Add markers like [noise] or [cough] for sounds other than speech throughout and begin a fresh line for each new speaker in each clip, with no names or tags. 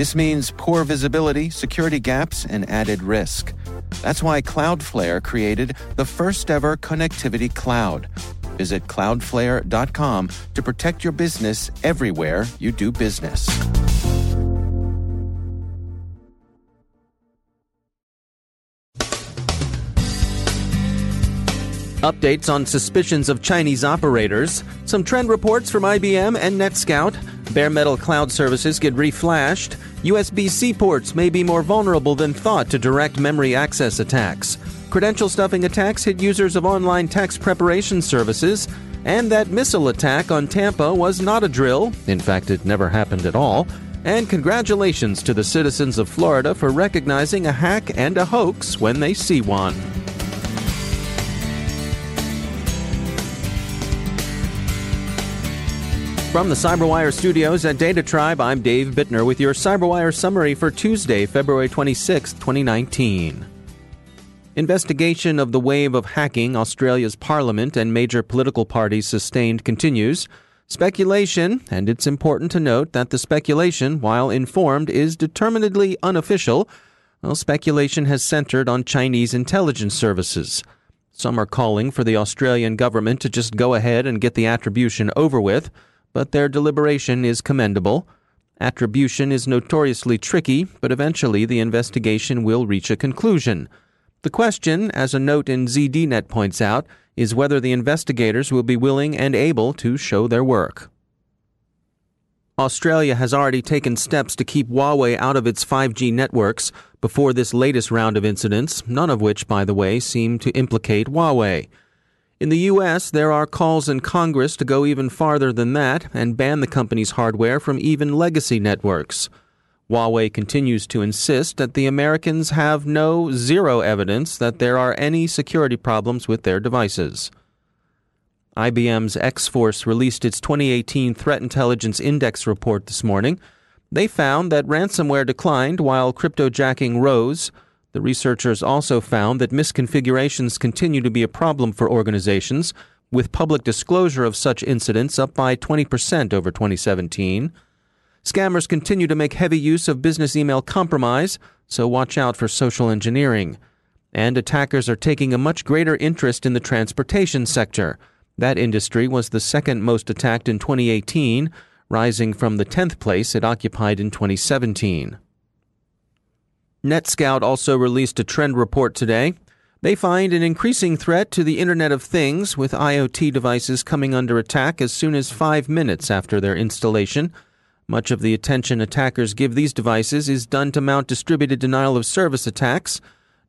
This means poor visibility, security gaps, and added risk. That's why Cloudflare created the first ever connectivity cloud. Visit cloudflare.com to protect your business everywhere you do business.
Updates on suspicions of Chinese operators, some trend reports from IBM and NetScout, bare metal cloud services get reflashed, USB C ports may be more vulnerable than thought to direct memory access attacks, credential stuffing attacks hit users of online tax preparation services, and that missile attack on Tampa was not a drill, in fact, it never happened at all. And congratulations to the citizens of Florida for recognizing a hack and a hoax when they see one. From the CyberWire studios at Data Tribe, I'm Dave Bittner with your CyberWire summary for Tuesday, February 26, 2019. Investigation of the wave of hacking Australia's parliament and major political parties sustained continues. Speculation, and it's important to note that the speculation, while informed, is determinedly unofficial. Well, speculation has centered on Chinese intelligence services. Some are calling for the Australian government to just go ahead and get the attribution over with but their deliberation is commendable. Attribution is notoriously tricky, but eventually the investigation will reach a conclusion. The question, as a note in ZDNet points out, is whether the investigators will be willing and able to show their work. Australia has already taken steps to keep Huawei out of its 5G networks before this latest round of incidents, none of which, by the way, seem to implicate Huawei. In the U.S., there are calls in Congress to go even farther than that and ban the company's hardware from even legacy networks. Huawei continues to insist that the Americans have no zero evidence that there are any security problems with their devices. IBM's X Force released its 2018 Threat Intelligence Index report this morning. They found that ransomware declined while cryptojacking rose. The researchers also found that misconfigurations continue to be a problem for organizations, with public disclosure of such incidents up by 20% over 2017. Scammers continue to make heavy use of business email compromise, so watch out for social engineering. And attackers are taking a much greater interest in the transportation sector. That industry was the second most attacked in 2018, rising from the 10th place it occupied in 2017. NetScout also released a trend report today. They find an increasing threat to the Internet of Things, with IoT devices coming under attack as soon as five minutes after their installation. Much of the attention attackers give these devices is done to mount distributed denial of service attacks.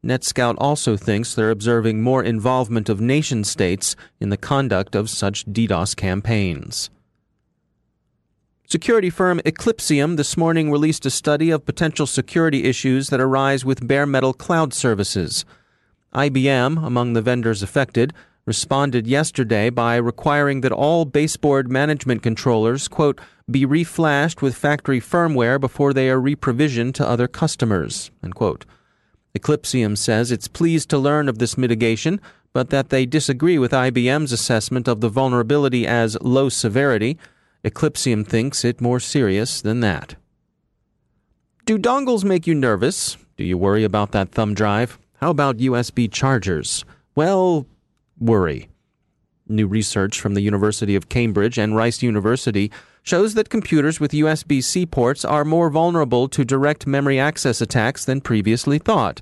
NetScout also thinks they're observing more involvement of nation states in the conduct of such DDoS campaigns. Security firm Eclypsium this morning released a study of potential security issues that arise with bare metal cloud services. IBM, among the vendors affected, responded yesterday by requiring that all baseboard management controllers, quote, be reflashed with factory firmware before they are reprovisioned to other customers, unquote. Eclypsium says it's pleased to learn of this mitigation, but that they disagree with IBM's assessment of the vulnerability as low severity Eclypsium thinks it more serious than that. Do dongles make you nervous? Do you worry about that thumb drive? How about USB chargers? Well, worry. New research from the University of Cambridge and Rice University shows that computers with USB C ports are more vulnerable to direct memory access attacks than previously thought.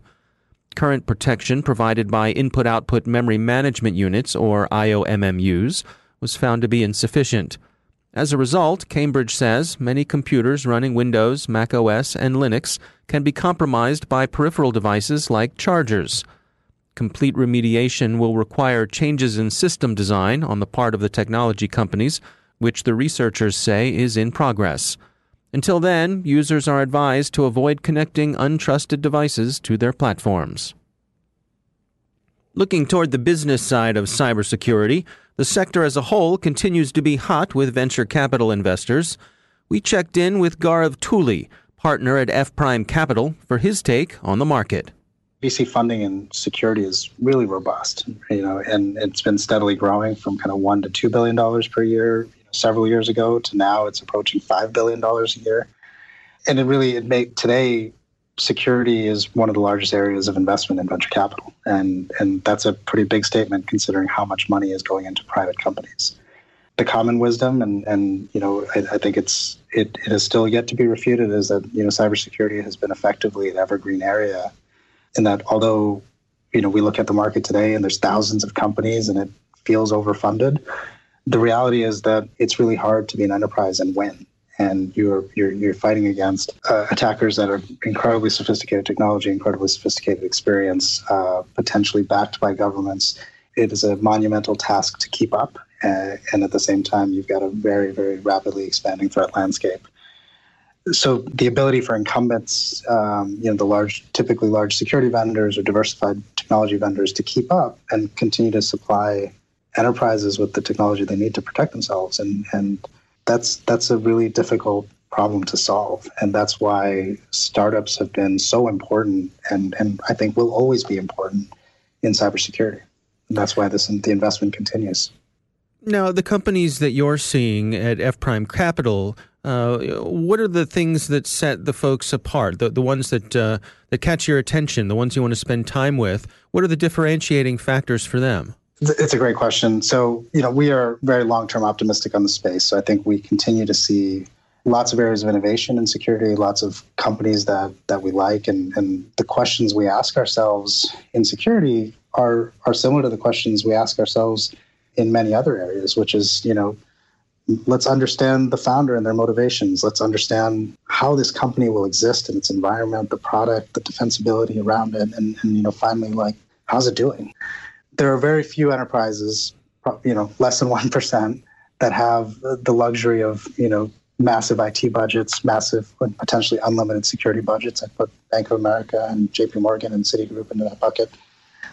Current protection provided by Input Output Memory Management Units, or IOMMUs, was found to be insufficient. As a result, Cambridge says many computers running Windows, Mac OS, and Linux can be compromised by peripheral devices like chargers. Complete remediation will require changes in system design on the part of the technology companies, which the researchers say is in progress. Until then, users are advised to avoid connecting untrusted devices to their platforms. Looking toward the business side of cybersecurity, the sector as a whole continues to be hot with venture capital investors. We checked in with Gaurav Tuli, partner at F Prime Capital, for his take on the market.
VC funding in security is really robust, you know, and it's been steadily growing from kind of one to two billion dollars per year you know, several years ago to now it's approaching five billion dollars a year. And it really it made today security is one of the largest areas of investment in venture capital, and and that's a pretty big statement considering how much money is going into private companies. The common wisdom, and and you know, I, I think it's it, it is still yet to be refuted, is that you know cybersecurity has been effectively an evergreen area, in that although you know we look at the market today and there's thousands of companies and it feels overfunded, the reality is that it's really hard to be an enterprise and win and you're you're you're fighting against uh, attackers that are incredibly sophisticated technology, incredibly sophisticated experience, uh, potentially backed by governments. It is a monumental task to keep up, uh, and at the same time, you've got a very very rapidly expanding threat landscape. So the ability for incumbents, um, you know, the large, typically large security vendors or diversified technology vendors, to keep up and continue to supply enterprises with the technology they need to protect themselves and and that's that's a really difficult problem to solve. And that's why startups have been so important and and I think will always be important in cybersecurity. And that's why this the investment continues.
Now the companies that you're seeing at F Prime Capital uh, what are the things that set the folks apart? The, the ones that uh, that catch your attention the ones you want to spend time with what are the differentiating factors for them
it's a great question. So, you know, we are very long term optimistic on the space. So I think we continue to see lots of areas of innovation in security, lots of companies that that we like, and and the questions we ask ourselves in security are are similar to the questions we ask ourselves in many other areas, which is, you know, let's understand the founder and their motivations. Let's understand how this company will exist in its environment, the product, the defensibility around it, and, and you know, finally, like, how's it doing? There are very few enterprises, you know, less than 1%, that have the luxury of, you know, massive IT budgets, massive, potentially unlimited security budgets. I put Bank of America and JP Morgan and Citigroup into that bucket.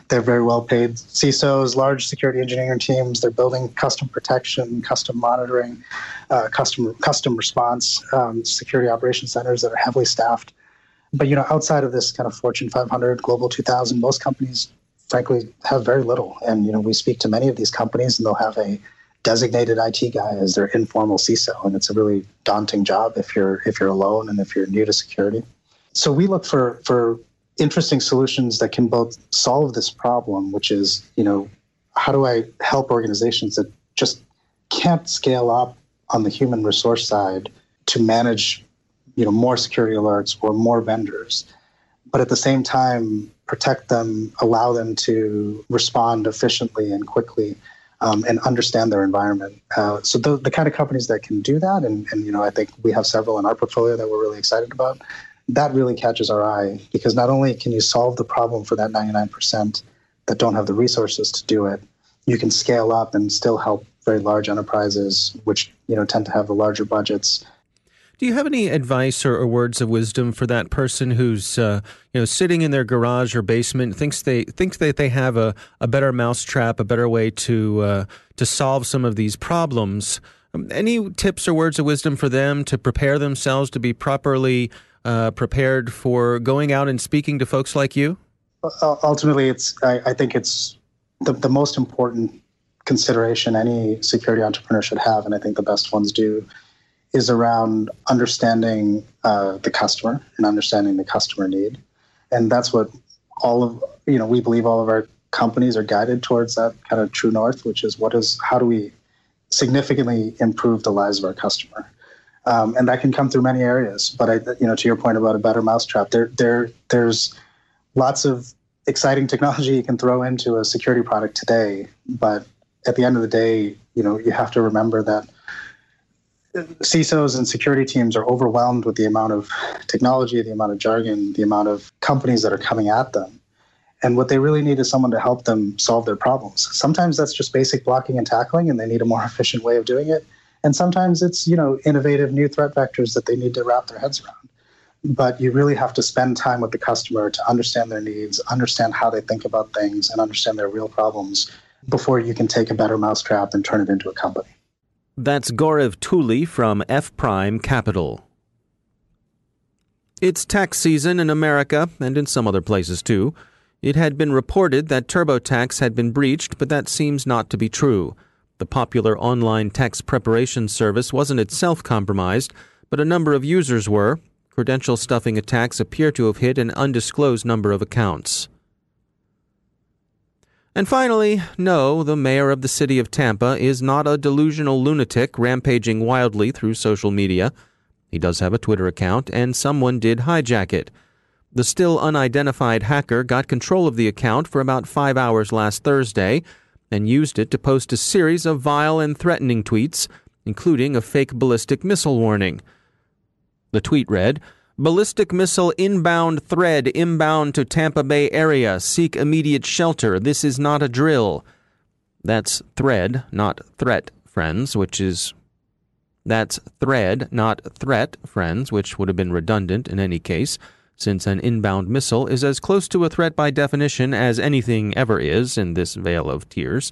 They're very well paid CISOs, large security engineering teams. They're building custom protection, custom monitoring, uh, custom custom response, um, security operations centers that are heavily staffed. But you know, outside of this kind of Fortune 500, Global 2000, most companies frankly have very little. And you know, we speak to many of these companies, and they'll have a designated IT guy as their informal CISO, and it's a really daunting job if you're if you're alone and if you're new to security. So we look for for interesting solutions that can both solve this problem, which is you know, how do I help organizations that just can't scale up on the human resource side to manage you know more security alerts or more vendors but at the same time protect them, allow them to respond efficiently and quickly, um, and understand their environment. Uh, so the, the kind of companies that can do that, and, and you know, I think we have several in our portfolio that we're really excited about. That really catches our eye because not only can you solve the problem for that 99% that don't have the resources to do it, you can scale up and still help very large enterprises, which you know tend to have the larger budgets
do you have any advice or, or words of wisdom for that person who's uh, you know sitting in their garage or basement thinks they thinks that they have a, a better mousetrap, a better way to uh, to solve some of these problems? Um, any tips or words of wisdom for them to prepare themselves to be properly uh, prepared for going out and speaking to folks like you?
Ultimately, it's I, I think it's the, the most important consideration any security entrepreneur should have, and I think the best ones do is around understanding uh, the customer and understanding the customer need. And that's what all of, you know, we believe all of our companies are guided towards that kind of true north, which is what is, how do we significantly improve the lives of our customer? Um, and that can come through many areas. But I, you know, to your point about a better mousetrap, there, there, there's lots of exciting technology you can throw into a security product today. But at the end of the day, you know, you have to remember that CISOs and security teams are overwhelmed with the amount of technology, the amount of jargon, the amount of companies that are coming at them. And what they really need is someone to help them solve their problems. Sometimes that's just basic blocking and tackling, and they need a more [laughs] efficient way of doing it. And sometimes it's, you know, innovative new threat vectors that they need to wrap their heads around. But you really have to spend time with the customer to understand their needs, understand how they think about things, and understand their real problems before you can take a better mousetrap and turn it into a company.
That's Gaurav Tuli from F Prime Capital. It's tax season in America and in some other places too. It had been reported that TurboTax had been breached, but that seems not to be true. The popular online tax preparation service wasn't itself compromised, but a number of users were. Credential stuffing attacks appear to have hit an undisclosed number of accounts. And finally, no, the mayor of the city of Tampa is not a delusional lunatic rampaging wildly through social media. He does have a Twitter account, and someone did hijack it. The still unidentified hacker got control of the account for about five hours last Thursday and used it to post a series of vile and threatening tweets, including a fake ballistic missile warning. The tweet read, Ballistic missile inbound thread inbound to Tampa Bay area. Seek immediate shelter. This is not a drill. That's thread, not threat, friends, which is. That's thread, not threat, friends, which would have been redundant in any case since an inbound missile is as close to a threat by definition as anything ever is in this vale of tears.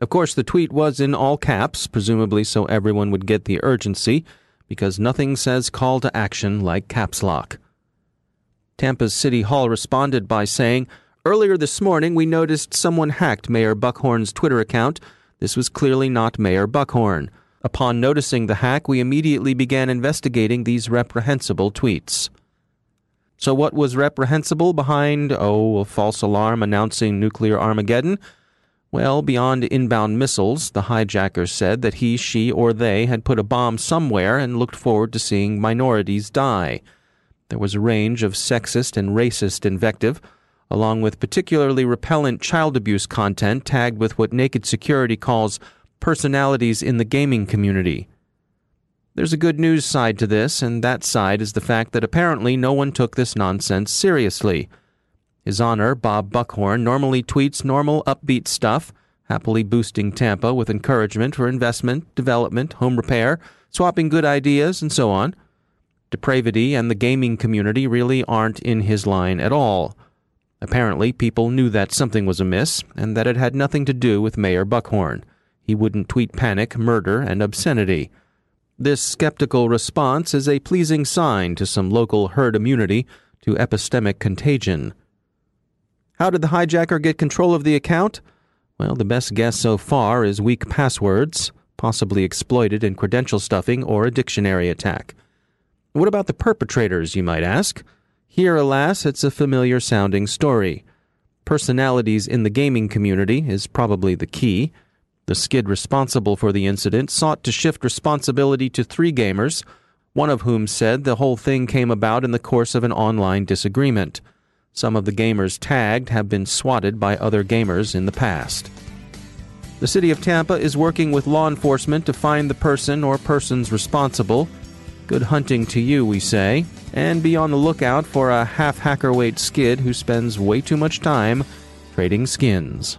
Of course, the tweet was in all caps, presumably so everyone would get the urgency, because nothing says call to action like caps lock. Tampa's City Hall responded by saying, Earlier this morning, we noticed someone hacked Mayor Buckhorn's Twitter account. This was clearly not Mayor Buckhorn. Upon noticing the hack, we immediately began investigating these reprehensible tweets. So, what was reprehensible behind, oh, a false alarm announcing nuclear Armageddon? Well, beyond inbound missiles, the hijackers said that he, she, or they had put a bomb somewhere and looked forward to seeing minorities die. There was a range of sexist and racist invective, along with particularly repellent child abuse content tagged with what Naked Security calls personalities in the gaming community. There's a good news side to this, and that side is the fact that apparently no one took this nonsense seriously. His Honor, Bob Buckhorn, normally tweets normal, upbeat stuff, happily boosting Tampa with encouragement for investment, development, home repair, swapping good ideas, and so on. Depravity and the gaming community really aren't in his line at all. Apparently, people knew that something was amiss, and that it had nothing to do with Mayor Buckhorn. He wouldn't tweet panic, murder, and obscenity. This skeptical response is a pleasing sign to some local herd immunity to epistemic contagion. How did the hijacker get control of the account? Well, the best guess so far is weak passwords, possibly exploited in credential stuffing or a dictionary attack. What about the perpetrators, you might ask? Here, alas, it's a familiar sounding story. Personalities in the gaming community is probably the key. The skid responsible for the incident sought to shift responsibility to three gamers, one of whom said the whole thing came about in the course of an online disagreement. Some of the gamers tagged have been swatted by other gamers in the past. The city of Tampa is working with law enforcement to find the person or persons responsible. Good hunting to you, we say, and be on the lookout for a half hacker weight skid who spends way too much time trading skins.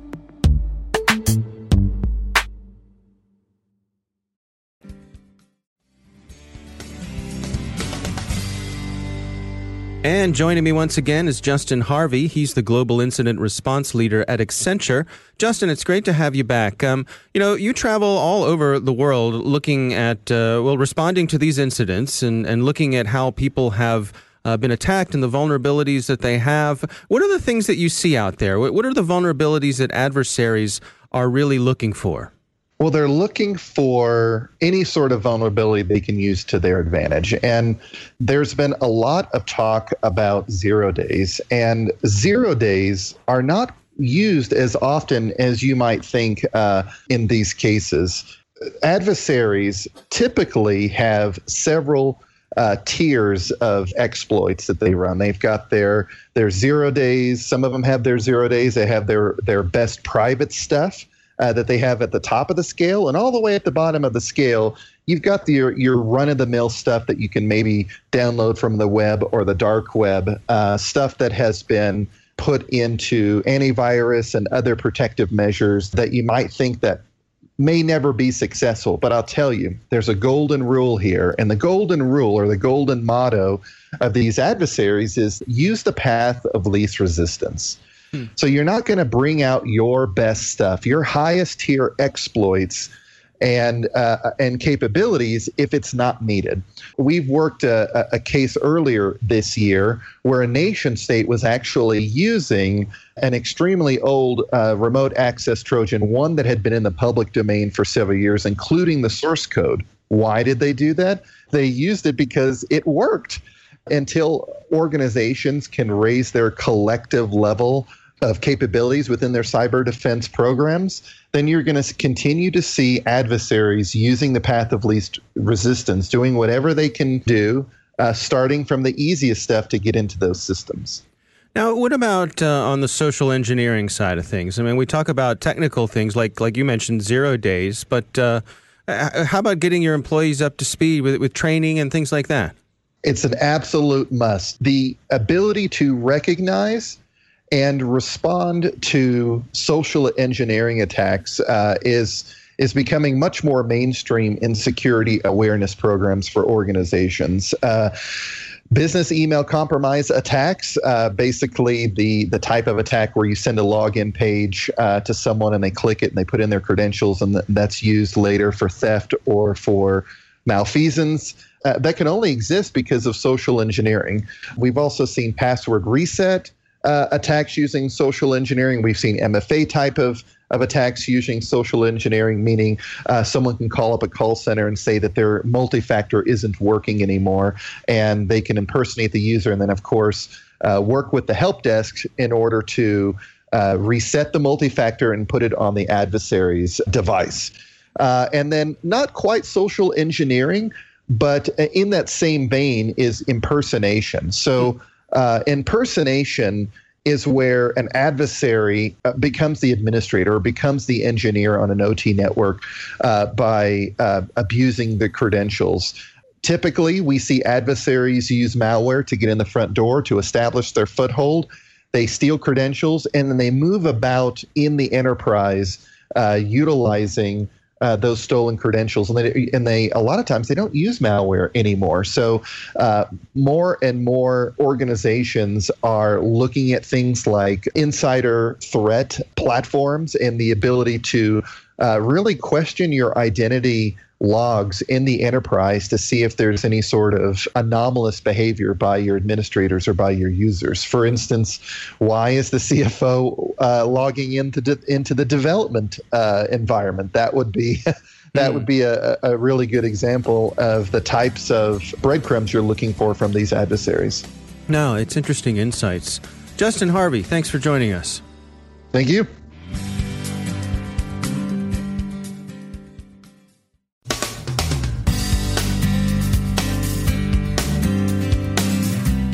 And joining me once again is Justin Harvey. He's the Global Incident Response Leader at Accenture. Justin, it's great to have you back. Um, you know, you travel all over the world looking at, uh, well, responding to these incidents and, and looking at how people have uh, been attacked and the vulnerabilities that they have. What are the things that you see out there? What are the vulnerabilities that adversaries are really looking for?
Well, they're looking for any sort of vulnerability they can use to their advantage. And there's been a lot of talk about zero days, and zero days are not used as often as you might think uh, in these cases. Adversaries typically have several uh, tiers of exploits that they run. They've got their their zero days. Some of them have their zero days. They have their their best private stuff uh, that they have at the top of the scale, and all the way at the bottom of the scale, you've got the, your your run of the mill stuff that you can maybe download from the web or the dark web, uh, stuff that has been put into antivirus and other protective measures that you might think that may never be successful. But I'll tell you, there's a golden rule here. And the golden rule or the golden motto of these adversaries is use the path of least resistance. Hmm. So you're not going to bring out your best stuff, your highest tier exploits and uh, and capabilities if it's not needed. We've worked a, a, case earlier this year where a nation state was actually using an extremely old uh, remote access Trojan, one that had been in the public domain for several years, including the source code. Why did they do that? They used it because it worked. Until organizations can raise their collective level of capabilities within their cyber defense programs, then you're going to continue to see adversaries using the path of least resistance, doing whatever they can do, uh, starting from the easiest stuff to get into those systems.
Now, what about uh, on the social engineering side of things? I mean, we talk about technical things like, like you mentioned, zero days, but uh, how about getting your employees up to speed with, with training and things like that?
It's an absolute must. The ability to recognize and respond to social engineering attacks uh, is is becoming much more mainstream in security awareness programs for organizations. Uh, business email compromise attacks, uh, basically the the type of attack where you send a login page uh, to someone and they click it and they put in their credentials and th- that's used later for theft or for malfeasance. Uh, that can only exist because of social engineering. We've also seen password reset uh, attacks using social engineering. We've seen MFA type of of attacks using social engineering, meaning uh, someone can call up a call center and say that their multi-factor isn't working anymore, and they can impersonate the user, and then of course uh, work with the help desk in order to uh, reset the multi-factor and put it on the adversary's device. Uh, and then not quite social engineering, but in that same vein is impersonation. So. Mm-hmm uh, impersonation is where an adversary uh, becomes the administrator or becomes the engineer on an OT network uh, by uh, abusing the credentials. Typically, we see adversaries use malware to get in the front door to establish their foothold. They steal credentials and then they move about in the enterprise uh, utilizing uh, those stolen credentials, and they and they a lot of times they don't use malware anymore. So uh, more and more organizations are looking at things like insider threat platforms and the ability to uh, really question your identity logs in the enterprise to see if there's any sort of anomalous behavior by your administrators or by your users. For instance, why is the CFO uh, logging into de- into the development uh, environment? That would be. [laughs] that would be a, a really good example of the types of breadcrumbs you're looking for from these adversaries.
No, it's interesting insights. Justin Harvey, thanks for joining us.
Thank you.